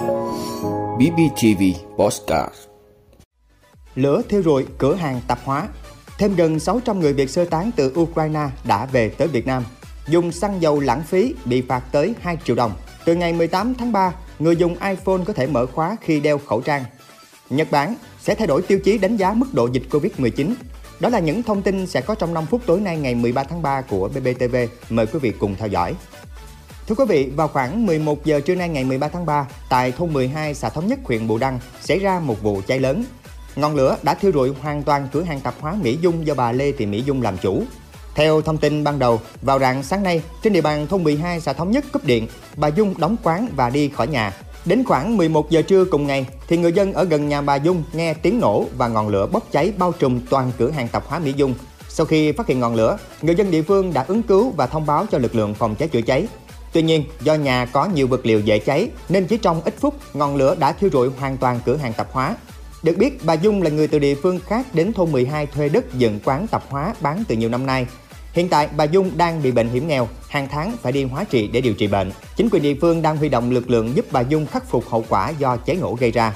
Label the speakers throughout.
Speaker 1: BBTV Postcard
Speaker 2: Lửa thiêu rụi cửa hàng tạp hóa. Thêm gần 600 người Việt sơ tán từ Ukraine đã về tới Việt Nam. Dùng xăng dầu lãng phí bị phạt tới 2 triệu đồng. Từ ngày 18 tháng 3, người dùng iPhone có thể mở khóa khi đeo khẩu trang. Nhật Bản sẽ thay đổi tiêu chí đánh giá mức độ dịch Covid-19. Đó là những thông tin sẽ có trong 5 phút tối nay ngày 13 tháng 3 của BBTV. Mời quý vị cùng theo dõi. Thưa quý vị, vào khoảng 11 giờ trưa nay ngày 13 tháng 3, tại thôn 12 xã Thống Nhất huyện Bù Đăng xảy ra một vụ cháy lớn. Ngọn lửa đã thiêu rụi hoàn toàn cửa hàng tạp hóa Mỹ Dung do bà Lê Thị Mỹ Dung làm chủ. Theo thông tin ban đầu, vào rạng sáng nay, trên địa bàn thôn 12 xã Thống Nhất cúp điện, bà Dung đóng quán và đi khỏi nhà. Đến khoảng 11 giờ trưa cùng ngày, thì người dân ở gần nhà bà Dung nghe tiếng nổ và ngọn lửa bốc cháy bao trùm toàn cửa hàng tạp hóa Mỹ Dung. Sau khi phát hiện ngọn lửa, người dân địa phương đã ứng cứu và thông báo cho lực lượng phòng cháy chữa cháy. Tuy nhiên, do nhà có nhiều vật liệu dễ cháy nên chỉ trong ít phút, ngọn lửa đã thiêu rụi hoàn toàn cửa hàng tạp hóa. Được biết, bà Dung là người từ địa phương khác đến thôn 12 thuê đất dựng quán tạp hóa bán từ nhiều năm nay. Hiện tại, bà Dung đang bị bệnh hiểm nghèo, hàng tháng phải đi hóa trị để điều trị bệnh. Chính quyền địa phương đang huy động lực lượng giúp bà Dung khắc phục hậu quả do cháy nổ gây ra.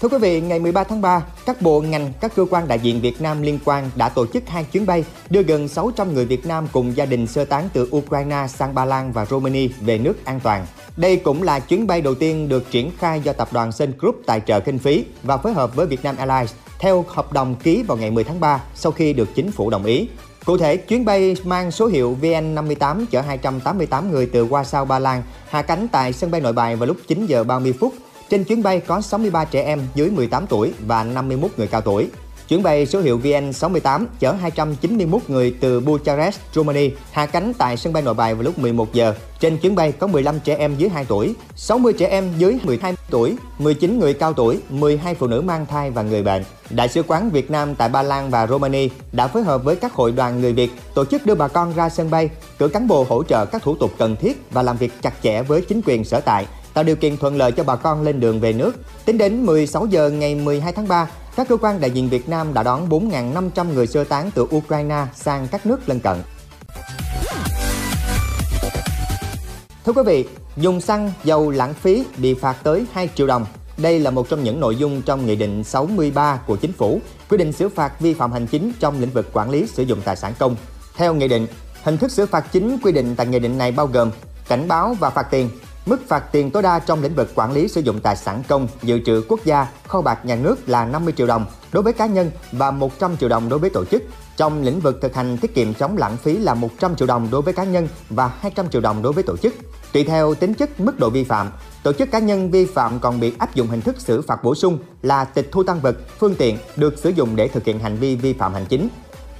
Speaker 2: Thưa quý vị, ngày 13 tháng 3, các bộ ngành, các cơ quan đại diện Việt Nam liên quan đã tổ chức hai chuyến bay đưa gần 600 người Việt Nam cùng gia đình sơ tán từ Ukraine sang Ba Lan và Romania về nước an toàn. Đây cũng là chuyến bay đầu tiên được triển khai do tập đoàn Sun Group tài trợ kinh phí và phối hợp với Vietnam Airlines theo hợp đồng ký vào ngày 10 tháng 3 sau khi được chính phủ đồng ý. Cụ thể, chuyến bay mang số hiệu VN58 chở 288 người từ Warsaw, Ba Lan hạ cánh tại sân bay Nội Bài vào lúc 9 giờ 30 phút trên chuyến bay có 63 trẻ em dưới 18 tuổi và 51 người cao tuổi. Chuyến bay số hiệu VN68 chở 291 người từ Bucharest, Romania hạ cánh tại sân bay Nội Bài vào lúc 11 giờ. Trên chuyến bay có 15 trẻ em dưới 2 tuổi, 60 trẻ em dưới 12 tuổi, 19 người cao tuổi, 12 phụ nữ mang thai và người bệnh. Đại sứ quán Việt Nam tại Ba Lan và Romania đã phối hợp với các hội đoàn người Việt tổ chức đưa bà con ra sân bay, cử cán bộ hỗ trợ các thủ tục cần thiết và làm việc chặt chẽ với chính quyền sở tại tạo điều kiện thuận lợi cho bà con lên đường về nước. Tính đến 16 giờ ngày 12 tháng 3, các cơ quan đại diện Việt Nam đã đón 4.500 người sơ tán từ Ukraine sang các nước lân cận. Thưa quý vị, dùng xăng, dầu lãng phí bị phạt tới 2 triệu đồng. Đây là một trong những nội dung trong Nghị định 63 của Chính phủ, quy định xử phạt vi phạm hành chính trong lĩnh vực quản lý sử dụng tài sản công. Theo Nghị định, hình thức xử phạt chính quy định tại Nghị định này bao gồm cảnh báo và phạt tiền, Mức phạt tiền tối đa trong lĩnh vực quản lý sử dụng tài sản công, dự trữ quốc gia, kho bạc nhà nước là 50 triệu đồng đối với cá nhân và 100 triệu đồng đối với tổ chức. Trong lĩnh vực thực hành tiết kiệm chống lãng phí là 100 triệu đồng đối với cá nhân và 200 triệu đồng đối với tổ chức. Tùy theo tính chất mức độ vi phạm, tổ chức cá nhân vi phạm còn bị áp dụng hình thức xử phạt bổ sung là tịch thu tăng vật, phương tiện được sử dụng để thực hiện hành vi vi phạm hành chính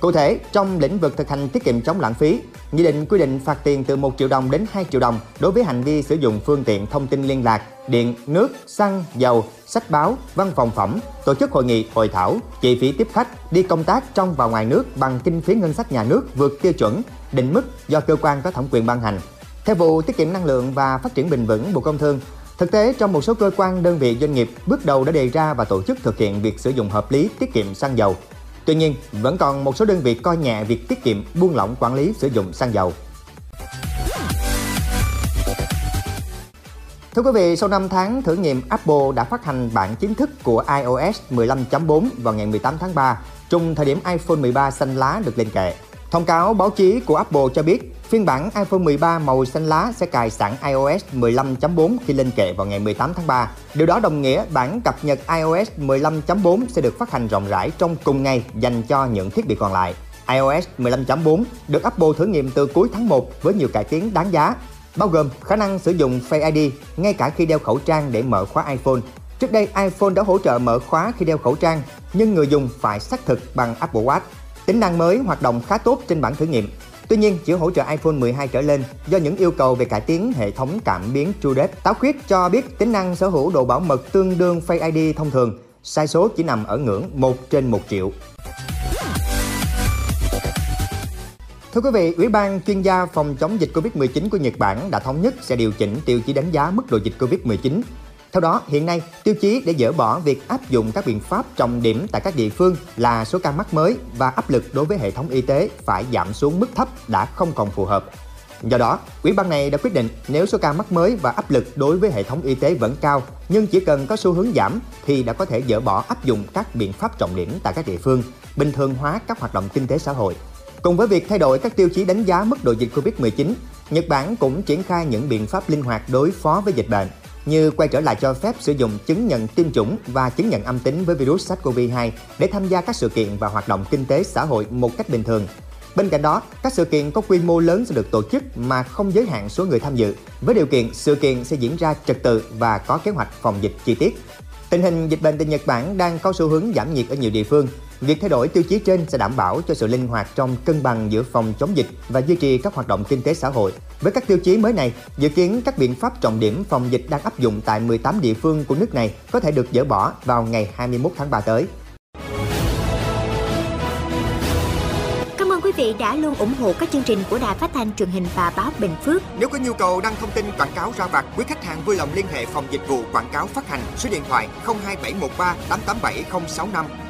Speaker 2: Cụ thể, trong lĩnh vực thực hành tiết kiệm chống lãng phí, Nghị định quy định phạt tiền từ 1 triệu đồng đến 2 triệu đồng đối với hành vi sử dụng phương tiện thông tin liên lạc, điện, nước, xăng, dầu, sách báo, văn phòng phẩm, tổ chức hội nghị, hội thảo, chi phí tiếp khách, đi công tác trong và ngoài nước bằng kinh phí ngân sách nhà nước vượt tiêu chuẩn, định mức do cơ quan có thẩm quyền ban hành. Theo vụ tiết kiệm năng lượng và phát triển bền vững Bộ Công Thương, Thực tế, trong một số cơ quan, đơn vị doanh nghiệp bước đầu đã đề ra và tổ chức thực hiện việc sử dụng hợp lý tiết kiệm xăng dầu. Tuy nhiên, vẫn còn một số đơn vị coi nhẹ việc tiết kiệm buông lỏng quản lý sử dụng xăng dầu. Thưa quý vị, sau 5 tháng thử nghiệm, Apple đã phát hành bản chính thức của iOS 15.4 vào ngày 18 tháng 3, trùng thời điểm iPhone 13 xanh lá được lên kệ. Thông cáo báo chí của Apple cho biết, phiên bản iPhone 13 màu xanh lá sẽ cài sẵn iOS 15.4 khi lên kệ vào ngày 18 tháng 3. Điều đó đồng nghĩa bản cập nhật iOS 15.4 sẽ được phát hành rộng rãi trong cùng ngày dành cho những thiết bị còn lại. iOS 15.4 được Apple thử nghiệm từ cuối tháng 1 với nhiều cải tiến đáng giá, bao gồm khả năng sử dụng Face ID ngay cả khi đeo khẩu trang để mở khóa iPhone. Trước đây, iPhone đã hỗ trợ mở khóa khi đeo khẩu trang, nhưng người dùng phải xác thực bằng Apple Watch. Tính năng mới hoạt động khá tốt trên bản thử nghiệm. Tuy nhiên, chỉ hỗ trợ iPhone 12 trở lên do những yêu cầu về cải tiến hệ thống cảm biến TrueDepth. Táo khuyết cho biết tính năng sở hữu độ bảo mật tương đương Face ID thông thường, sai số chỉ nằm ở ngưỡng 1 trên 1 triệu. Thưa quý vị, Ủy ban chuyên gia phòng chống dịch Covid-19 của Nhật Bản đã thống nhất sẽ điều chỉnh tiêu chí đánh giá mức độ dịch Covid-19 theo đó, hiện nay, tiêu chí để dỡ bỏ việc áp dụng các biện pháp trọng điểm tại các địa phương là số ca mắc mới và áp lực đối với hệ thống y tế phải giảm xuống mức thấp đã không còn phù hợp. Do đó, ủy ban này đã quyết định nếu số ca mắc mới và áp lực đối với hệ thống y tế vẫn cao, nhưng chỉ cần có xu hướng giảm thì đã có thể dỡ bỏ áp dụng các biện pháp trọng điểm tại các địa phương, bình thường hóa các hoạt động kinh tế xã hội. Cùng với việc thay đổi các tiêu chí đánh giá mức độ dịch Covid-19, Nhật Bản cũng triển khai những biện pháp linh hoạt đối phó với dịch bệnh như quay trở lại cho phép sử dụng chứng nhận tiêm chủng và chứng nhận âm tính với virus SARS-CoV-2 để tham gia các sự kiện và hoạt động kinh tế xã hội một cách bình thường. Bên cạnh đó, các sự kiện có quy mô lớn sẽ được tổ chức mà không giới hạn số người tham dự, với điều kiện sự kiện sẽ diễn ra trật tự và có kế hoạch phòng dịch chi tiết. Tình hình dịch bệnh tại Nhật Bản đang có xu hướng giảm nhiệt ở nhiều địa phương. Việc thay đổi tiêu chí trên sẽ đảm bảo cho sự linh hoạt trong cân bằng giữa phòng chống dịch và duy trì các hoạt động kinh tế xã hội. Với các tiêu chí mới này, dự kiến các biện pháp trọng điểm phòng dịch đang áp dụng tại 18 địa phương của nước này có thể được dỡ bỏ vào ngày 21 tháng 3 tới.
Speaker 3: Cảm ơn quý vị đã luôn ủng hộ các chương trình của Đài Phát thanh truyền hình và báo Bình Phước.
Speaker 2: Nếu có nhu cầu đăng thông tin quảng cáo ra vặt, quý khách hàng vui lòng liên hệ phòng dịch vụ quảng cáo phát hành số điện thoại 02713 887065.